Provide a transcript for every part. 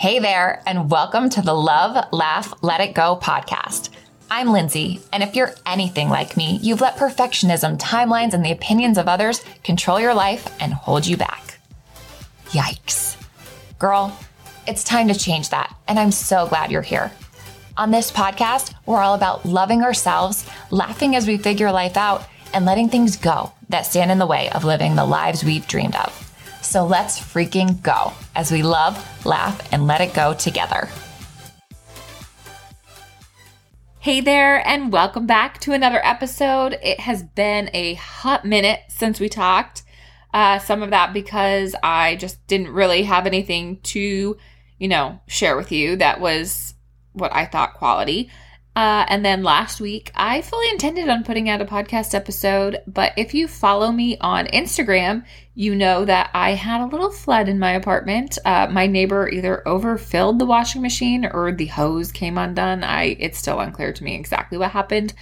Hey there, and welcome to the Love, Laugh, Let It Go podcast. I'm Lindsay, and if you're anything like me, you've let perfectionism, timelines, and the opinions of others control your life and hold you back. Yikes. Girl, it's time to change that, and I'm so glad you're here. On this podcast, we're all about loving ourselves, laughing as we figure life out, and letting things go that stand in the way of living the lives we've dreamed of. So let's freaking go as we love, laugh, and let it go together. Hey there, and welcome back to another episode. It has been a hot minute since we talked. Uh, some of that because I just didn't really have anything to, you know, share with you that was what I thought quality. Uh, and then last week, I fully intended on putting out a podcast episode, but if you follow me on Instagram, you know that I had a little flood in my apartment. Uh, my neighbor either overfilled the washing machine or the hose came undone. I it's still unclear to me exactly what happened.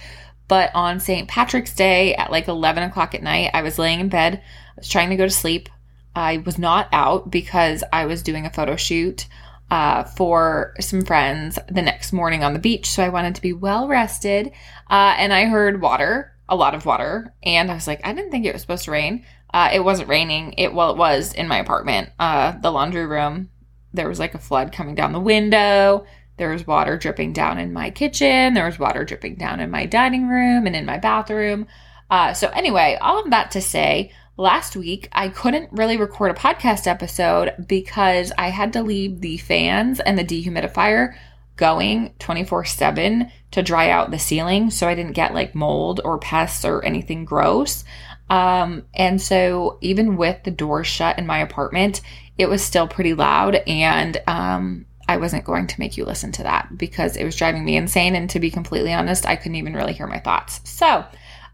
But on St. Patrick's Day at like 11 o'clock at night, I was laying in bed. I was trying to go to sleep. I was not out because I was doing a photo shoot uh, for some friends the next morning on the beach. So I wanted to be well rested. Uh, and I heard water, a lot of water. And I was like, I didn't think it was supposed to rain. Uh, it wasn't raining. It well, it was in my apartment. Uh, the laundry room. There was like a flood coming down the window. There was water dripping down in my kitchen. There was water dripping down in my dining room and in my bathroom. Uh, so anyway, all of that to say, last week I couldn't really record a podcast episode because I had to leave the fans and the dehumidifier going 24 7 to dry out the ceiling so I didn't get like mold or pests or anything gross. Um, and so even with the doors shut in my apartment, it was still pretty loud and um, I wasn't going to make you listen to that because it was driving me insane. And to be completely honest, I couldn't even really hear my thoughts. So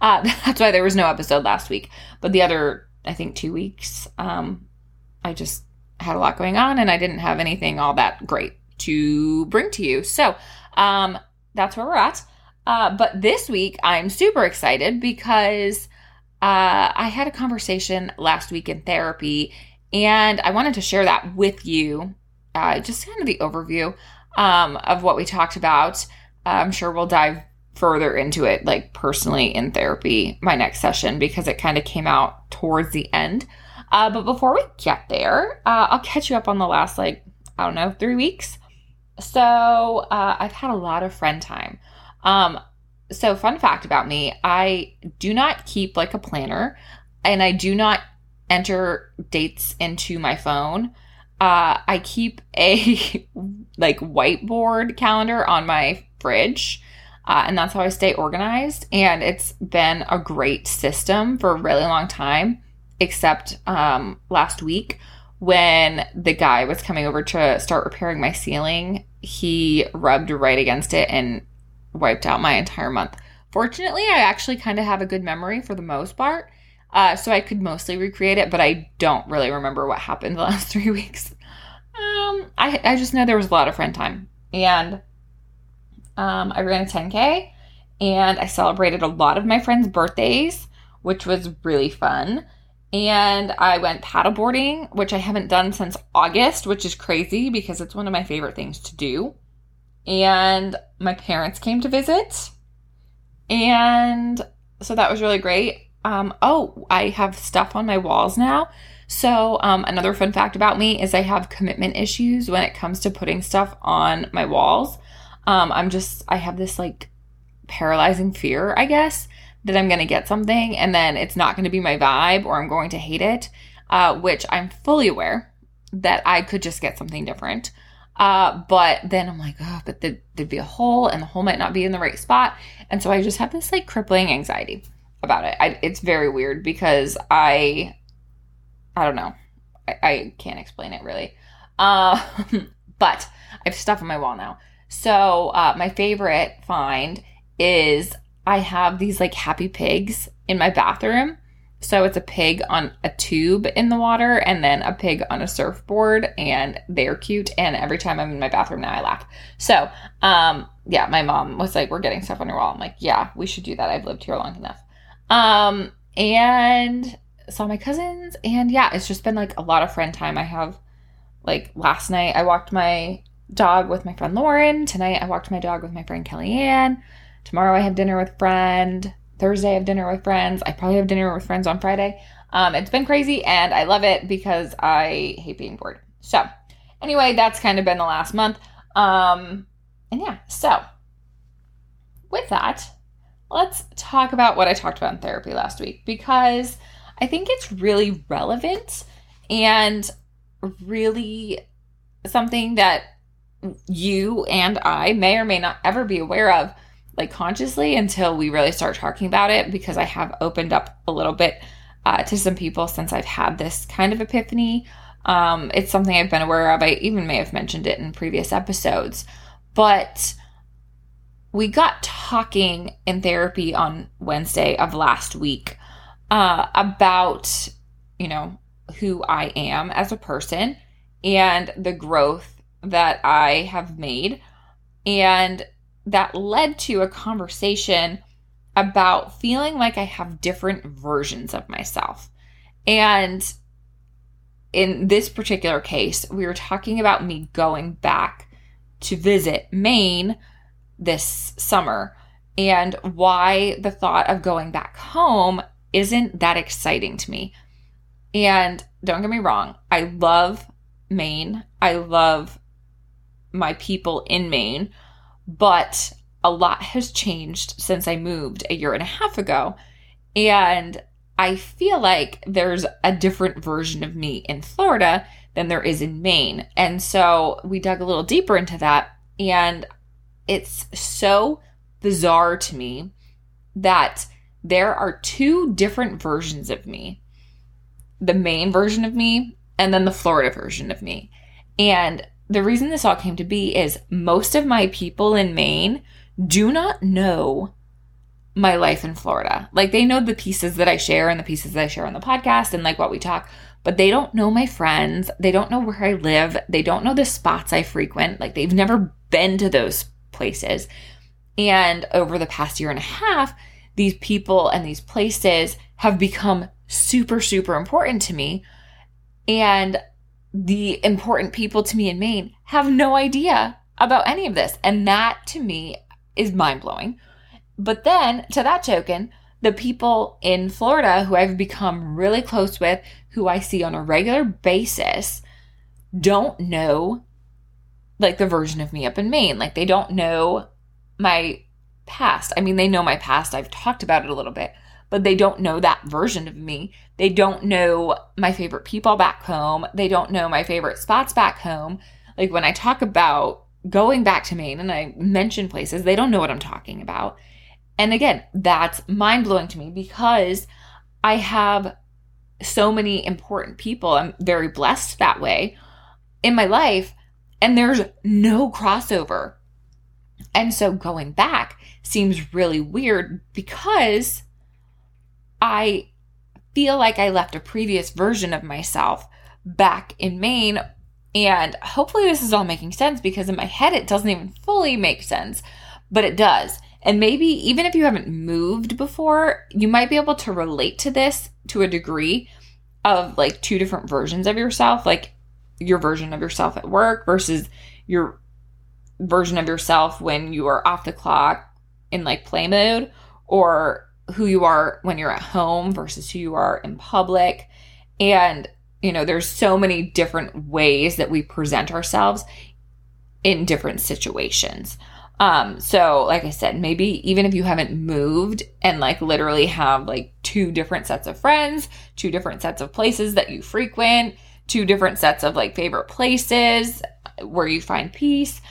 uh, that's why there was no episode last week. But the other, I think, two weeks, um, I just had a lot going on and I didn't have anything all that great to bring to you. So um, that's where we're at. Uh, but this week, I'm super excited because uh, I had a conversation last week in therapy and I wanted to share that with you. Uh, just kind of the overview um, of what we talked about. I'm sure we'll dive further into it, like personally in therapy, my next session, because it kind of came out towards the end. Uh, but before we get there, uh, I'll catch you up on the last, like, I don't know, three weeks. So uh, I've had a lot of friend time. Um, so, fun fact about me I do not keep like a planner and I do not enter dates into my phone. Uh, I keep a like whiteboard calendar on my fridge uh, and that's how I stay organized. And it's been a great system for a really long time, except um, last week when the guy was coming over to start repairing my ceiling, he rubbed right against it and wiped out my entire month. Fortunately, I actually kind of have a good memory for the most part. Uh, so I could mostly recreate it, but I don't really remember what happened the last three weeks. Um, I, I just know there was a lot of friend time. And um, I ran a 10K and I celebrated a lot of my friends' birthdays, which was really fun. And I went paddleboarding, which I haven't done since August, which is crazy because it's one of my favorite things to do. And my parents came to visit. And so that was really great. Um, oh, I have stuff on my walls now. So, um, another fun fact about me is I have commitment issues when it comes to putting stuff on my walls. Um, I'm just, I have this like paralyzing fear, I guess, that I'm going to get something and then it's not going to be my vibe or I'm going to hate it, uh, which I'm fully aware that I could just get something different. Uh, but then I'm like, oh, but there'd, there'd be a hole and the hole might not be in the right spot. And so I just have this like crippling anxiety about it. I, it's very weird because I, I don't know. I, I can't explain it really. Uh, but I have stuff on my wall now. So, uh, my favorite find is I have these like happy pigs in my bathroom. So it's a pig on a tube in the water and then a pig on a surfboard and they're cute and every time I'm in my bathroom now I laugh. So, um yeah, my mom was like we're getting stuff on your wall. I'm like, "Yeah, we should do that. I've lived here long enough." Um and saw my cousins and yeah, it's just been like a lot of friend time. I have Like last night, I walked my dog with my friend Lauren. Tonight, I walked my dog with my friend Kellyanne. Tomorrow, I have dinner with friend. Thursday, I have dinner with friends. I probably have dinner with friends on Friday. Um, it's been crazy and I love it because I hate being bored. So, anyway, that's kind of been the last month. Um, and yeah, so with that, let's talk about what I talked about in therapy last week because I think it's really relevant and really something that you and I may or may not ever be aware of, like consciously, until we really start talking about it. Because I have opened up a little bit uh, to some people since I've had this kind of epiphany. Um, it's something I've been aware of. I even may have mentioned it in previous episodes, but we got talking in therapy on Wednesday of last week uh, about, you know, who I am as a person and the growth that I have made. And that led to a conversation about feeling like I have different versions of myself. And in this particular case, we were talking about me going back to visit Maine this summer and why the thought of going back home isn't that exciting to me. And don't get me wrong, I love Maine. I love my people in Maine, but a lot has changed since I moved a year and a half ago. And I feel like there's a different version of me in Florida than there is in Maine. And so we dug a little deeper into that. And it's so bizarre to me that there are two different versions of me the Maine version of me and then the Florida version of me. And the reason this all came to be is most of my people in Maine do not know my life in Florida. Like they know the pieces that I share and the pieces that I share on the podcast and like what we talk, but they don't know my friends. They don't know where I live. They don't know the spots I frequent. Like they've never been to those places. And over the past year and a half, these people and these places have become super, super important to me. And the important people to me in Maine have no idea about any of this. And that to me is mind blowing. But then, to that token, the people in Florida who I've become really close with, who I see on a regular basis, don't know like the version of me up in Maine. Like they don't know my past. I mean, they know my past. I've talked about it a little bit, but they don't know that version of me. They don't know my favorite people back home. They don't know my favorite spots back home. Like when I talk about going back to Maine and I mention places, they don't know what I'm talking about. And again, that's mind blowing to me because I have so many important people. I'm very blessed that way in my life, and there's no crossover. And so going back seems really weird because I feel like I left a previous version of myself back in Maine. And hopefully, this is all making sense because in my head, it doesn't even fully make sense, but it does. And maybe even if you haven't moved before, you might be able to relate to this to a degree of like two different versions of yourself, like your version of yourself at work versus your version of yourself when you are off the clock in like play mode or who you are when you're at home versus who you are in public. And, you know, there's so many different ways that we present ourselves in different situations. Um, so like I said, maybe even if you haven't moved and like literally have like two different sets of friends, two different sets of places that you frequent, two different sets of like favorite places where you find peace,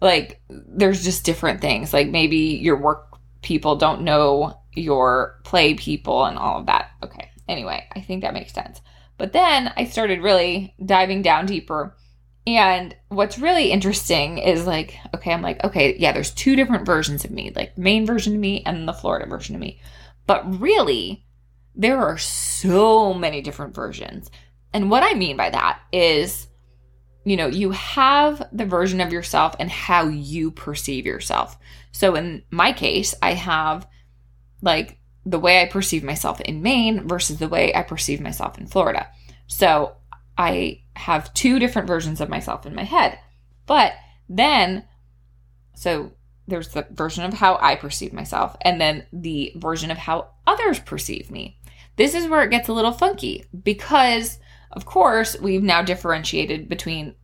like there's just different things. Like maybe your work people don't know your play people and all of that. Okay. Anyway, I think that makes sense. But then I started really diving down deeper and what's really interesting is like, okay, I'm like, okay, yeah, there's two different versions of me, like Maine version of me and the Florida version of me. But really, there are so many different versions. And what I mean by that is, you know, you have the version of yourself and how you perceive yourself. So in my case, I have like the way I perceive myself in Maine versus the way I perceive myself in Florida. So I have two different versions of myself in my head. But then, so there's the version of how I perceive myself, and then the version of how others perceive me. This is where it gets a little funky because, of course, we've now differentiated between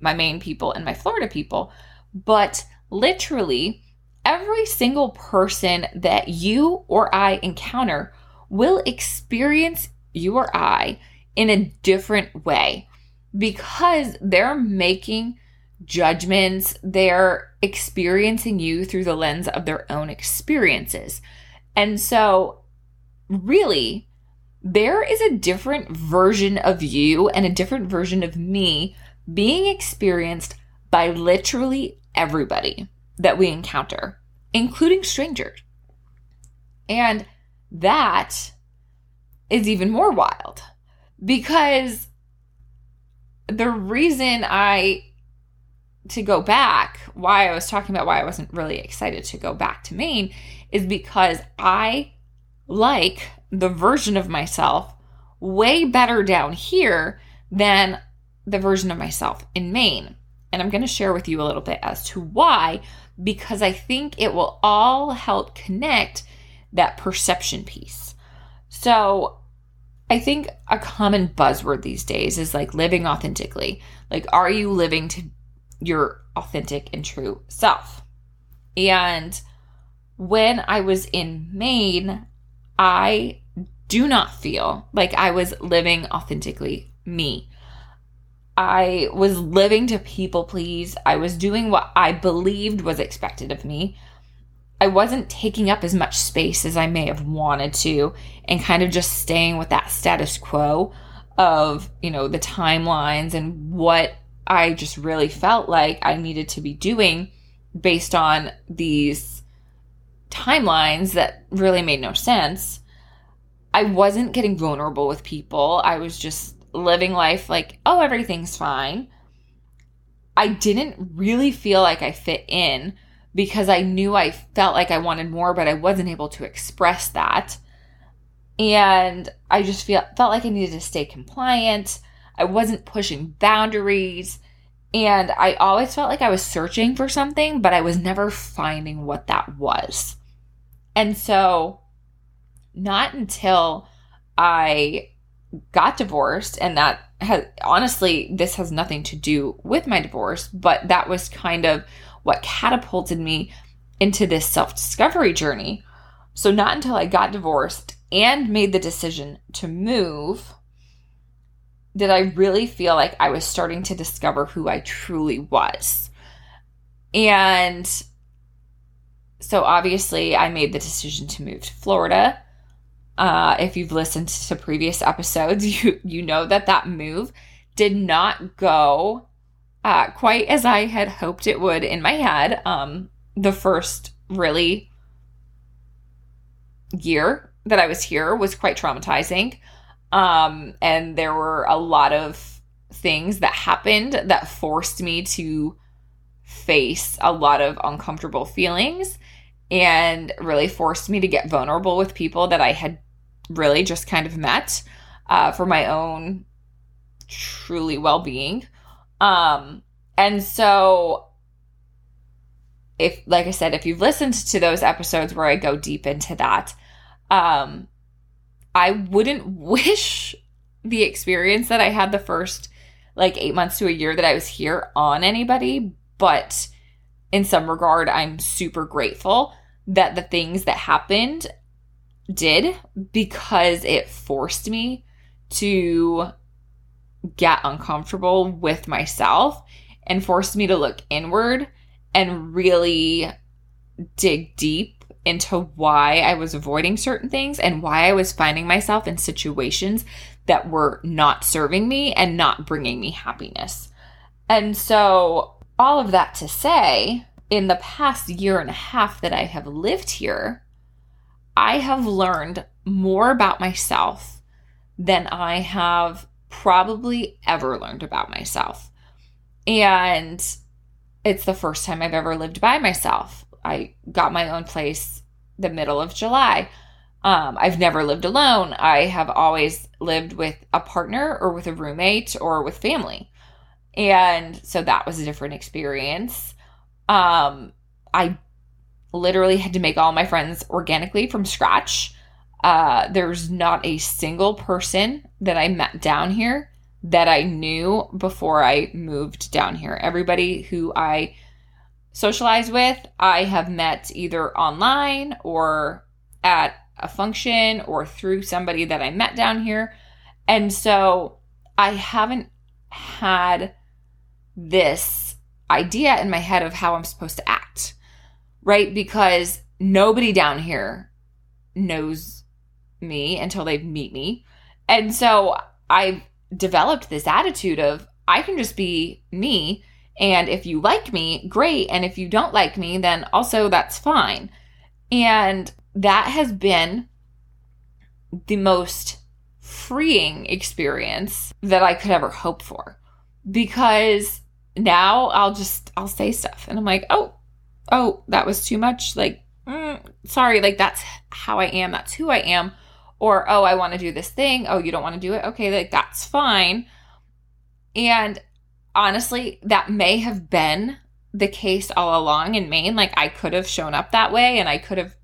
my Maine people and my Florida people, but literally, every single person that you or I encounter will experience you or I in a different way because they're making judgments, they're experiencing you through the lens of their own experiences. And so, really, there is a different version of you and a different version of me being experienced by literally everybody that we encounter, including strangers. And that is even more wild because the reason I to go back, why I was talking about why I wasn't really excited to go back to Maine is because I like the version of myself way better down here than the version of myself in Maine. And I'm going to share with you a little bit as to why, because I think it will all help connect that perception piece. So, I think a common buzzword these days is like living authentically. Like, are you living to your authentic and true self? And when I was in Maine, I do not feel like I was living authentically me. I was living to people please. I was doing what I believed was expected of me. I wasn't taking up as much space as I may have wanted to and kind of just staying with that status quo of, you know, the timelines and what I just really felt like I needed to be doing based on these timelines that really made no sense. I wasn't getting vulnerable with people. I was just living life like, oh, everything's fine. I didn't really feel like I fit in because I knew I felt like I wanted more, but I wasn't able to express that. And I just feel, felt like I needed to stay compliant. I wasn't pushing boundaries. And I always felt like I was searching for something, but I was never finding what that was. And so, not until I got divorced, and that has honestly, this has nothing to do with my divorce, but that was kind of what catapulted me into this self discovery journey. So, not until I got divorced and made the decision to move did I really feel like I was starting to discover who I truly was. And so, obviously, I made the decision to move to Florida. Uh, if you've listened to previous episodes, you you know that that move did not go uh, quite as I had hoped it would in my head. Um, the first really year that I was here was quite traumatizing. Um, and there were a lot of things that happened that forced me to face a lot of uncomfortable feelings and really forced me to get vulnerable with people that I had really just kind of met uh, for my own truly well being. Um, and so if like I said, if you've listened to those episodes where I go deep into that, um, I wouldn't wish the experience that I had the first like eight months to a year that I was here on anybody, but in some regard, I'm super grateful that the things that happened did because it forced me to get uncomfortable with myself and forced me to look inward and really dig deep into why I was avoiding certain things and why I was finding myself in situations that were not serving me and not bringing me happiness. And so, all of that to say, in the past year and a half that I have lived here, I have learned more about myself than I have probably ever learned about myself. And it's the first time I've ever lived by myself. I got my own place the middle of July. Um, I've never lived alone. I have always lived with a partner or with a roommate or with family. And so that was a different experience. Um, I literally had to make all my friends organically from scratch. Uh, there's not a single person that I met down here that I knew before I moved down here. Everybody who I socialize with, I have met either online or at a function or through somebody that I met down here. And so I haven't had this idea in my head of how I'm supposed to act, right? Because nobody down here knows me until they meet me. And so I've developed this attitude of I can just be me. And if you like me, great. And if you don't like me, then also that's fine. And that has been the most freeing experience that I could ever hope for because now I'll just I'll say stuff and I'm like, "Oh, oh, that was too much." Like, mm, sorry, like that's how I am. That's who I am. Or, "Oh, I want to do this thing." "Oh, you don't want to do it?" Okay, like that's fine. And honestly, that may have been the case all along in Maine. Like I could have shown up that way and I could have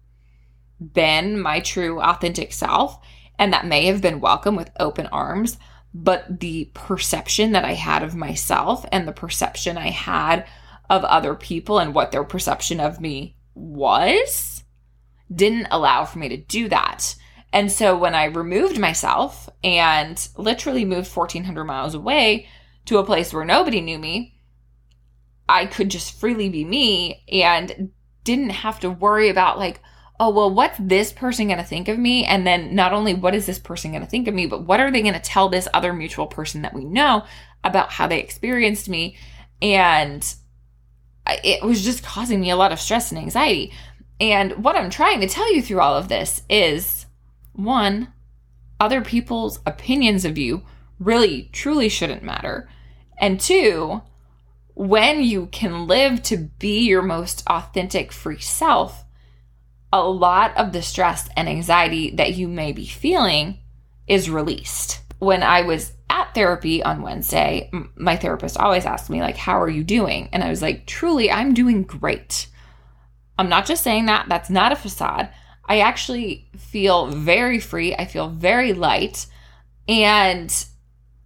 been my true authentic self and that may have been welcome with open arms but the perception that I had of myself and the perception I had of other people and what their perception of me was didn't allow for me to do that. And so when I removed myself and literally moved 1400 miles away to a place where nobody knew me, I could just freely be me and didn't have to worry about like, oh, well, what's this person going to think of me? And then not only what is this person going to think of me, but what are they going to tell this other mutual person that we know about how they experienced me? And it was just causing me a lot of stress and anxiety. And what I'm trying to tell you through all of this is one, other people's opinions of you really truly shouldn't matter. And two, when you can live to be your most authentic free self, a lot of the stress and anxiety that you may be feeling is released. When I was at therapy on Wednesday, my therapist always asked me like how are you doing? And I was like, "Truly, I'm doing great." I'm not just saying that, that's not a facade. I actually feel very free. I feel very light. And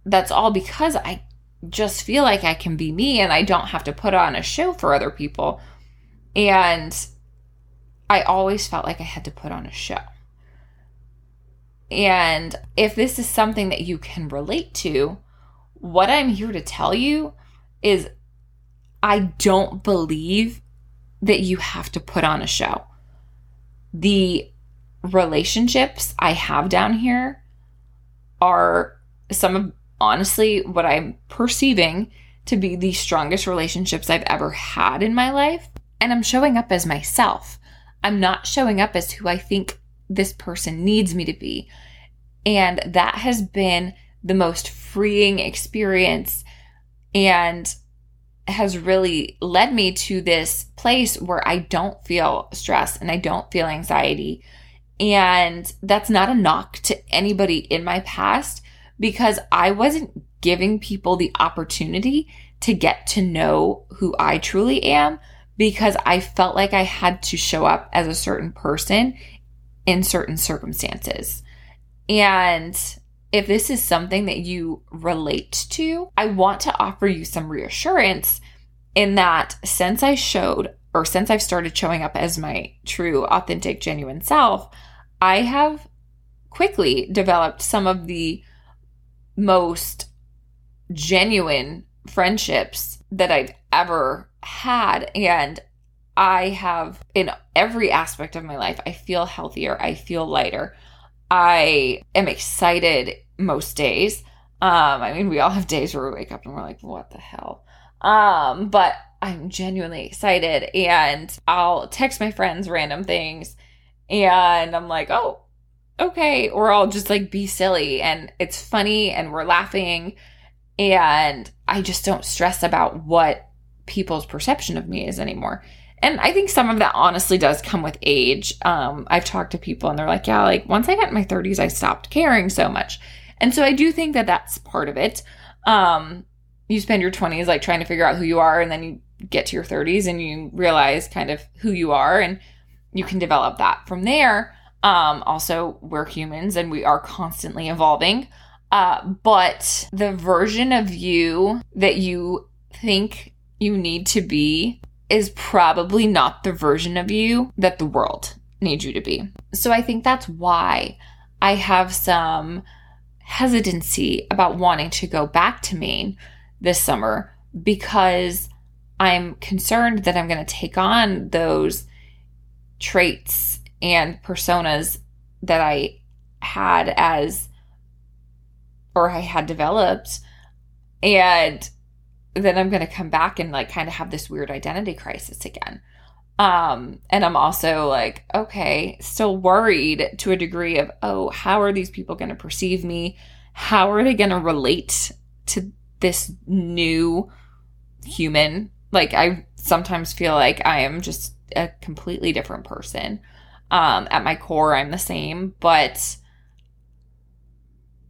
that's all because I just feel like I can be me and I don't have to put on a show for other people. And I always felt like I had to put on a show. And if this is something that you can relate to, what I'm here to tell you is I don't believe that you have to put on a show. The relationships I have down here are some of honestly what I'm perceiving to be the strongest relationships I've ever had in my life. And I'm showing up as myself. I'm not showing up as who I think this person needs me to be. And that has been the most freeing experience and has really led me to this place where I don't feel stress and I don't feel anxiety. And that's not a knock to anybody in my past because I wasn't giving people the opportunity to get to know who I truly am because I felt like I had to show up as a certain person in certain circumstances. And if this is something that you relate to, I want to offer you some reassurance in that since I showed or since I've started showing up as my true, authentic, genuine self, I have quickly developed some of the most genuine friendships that I've ever had. And I have, in every aspect of my life, I feel healthier. I feel lighter. I am excited most days. Um, I mean, we all have days where we wake up and we're like, what the hell? Um, but I'm genuinely excited and I'll text my friends random things and I'm like, oh, okay. Or I'll just like be silly and it's funny and we're laughing and I just don't stress about what people's perception of me is anymore. And I think some of that honestly does come with age. Um, I've talked to people and they're like, yeah, like once I got in my 30s, I stopped caring so much. And so I do think that that's part of it. Um, you spend your 20s like trying to figure out who you are, and then you get to your 30s and you realize kind of who you are, and you can develop that from there. Um, also, we're humans and we are constantly evolving. Uh, but the version of you that you think you need to be is probably not the version of you that the world needs you to be. So I think that's why I have some hesitancy about wanting to go back to Maine this summer because I'm concerned that I'm going to take on those traits and personas that I had as or I had developed and then I'm going to come back and like kind of have this weird identity crisis again. Um, and I'm also like, okay, still worried to a degree of, oh, how are these people going to perceive me? How are they going to relate to this new human? Like, I sometimes feel like I am just a completely different person. Um, at my core, I'm the same, but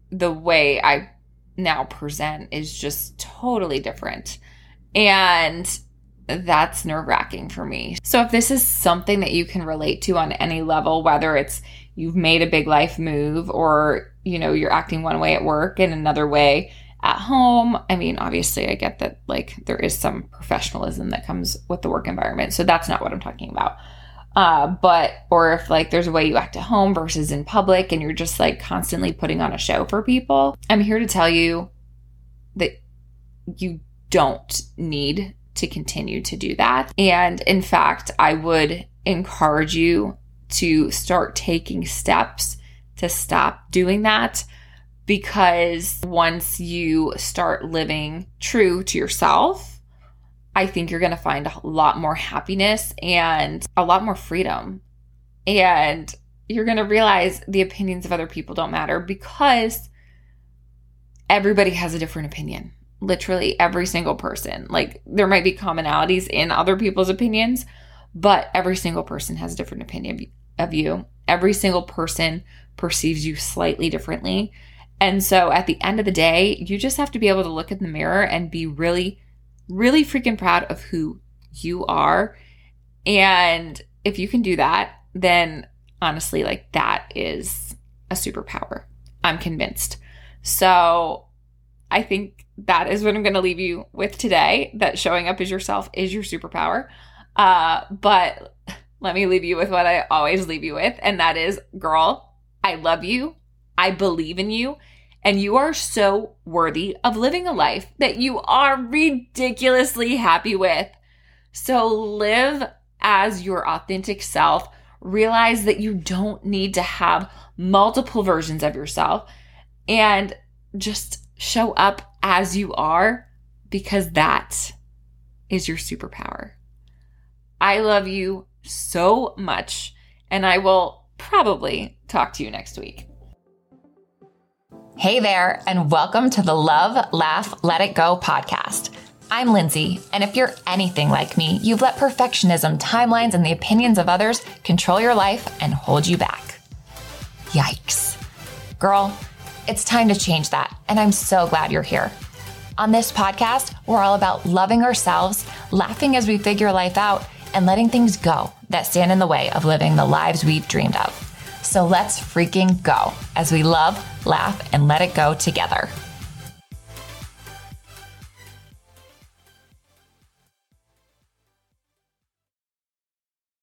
the way I now present is just totally different. And that's nerve wracking for me. So, if this is something that you can relate to on any level, whether it's you've made a big life move or, you know, you're acting one way at work and another way at home, I mean, obviously, I get that like there is some professionalism that comes with the work environment. So, that's not what I'm talking about. Uh, but, or if like there's a way you act at home versus in public and you're just like constantly putting on a show for people, I'm here to tell you that you don't need to continue to do that. And in fact, I would encourage you to start taking steps to stop doing that because once you start living true to yourself, I think you're going to find a lot more happiness and a lot more freedom. And you're going to realize the opinions of other people don't matter because everybody has a different opinion. Literally every single person. Like there might be commonalities in other people's opinions, but every single person has a different opinion of you. Every single person perceives you slightly differently. And so at the end of the day, you just have to be able to look in the mirror and be really really freaking proud of who you are. And if you can do that, then honestly, like that is a superpower. I'm convinced. So I think that is what I'm going to leave you with today that showing up as yourself is your superpower. Uh, but let me leave you with what I always leave you with, and that is girl, I love you. I believe in you and you are so worthy of living a life that you are ridiculously happy with. So live as your authentic self. Realize that you don't need to have multiple versions of yourself and just show up as you are because that is your superpower. I love you so much, and I will probably talk to you next week. Hey there, and welcome to the Love, Laugh, Let It Go podcast. I'm Lindsay, and if you're anything like me, you've let perfectionism, timelines, and the opinions of others control your life and hold you back. Yikes. Girl, it's time to change that, and I'm so glad you're here. On this podcast, we're all about loving ourselves, laughing as we figure life out, and letting things go that stand in the way of living the lives we've dreamed of. So let's freaking go as we love, laugh, and let it go together.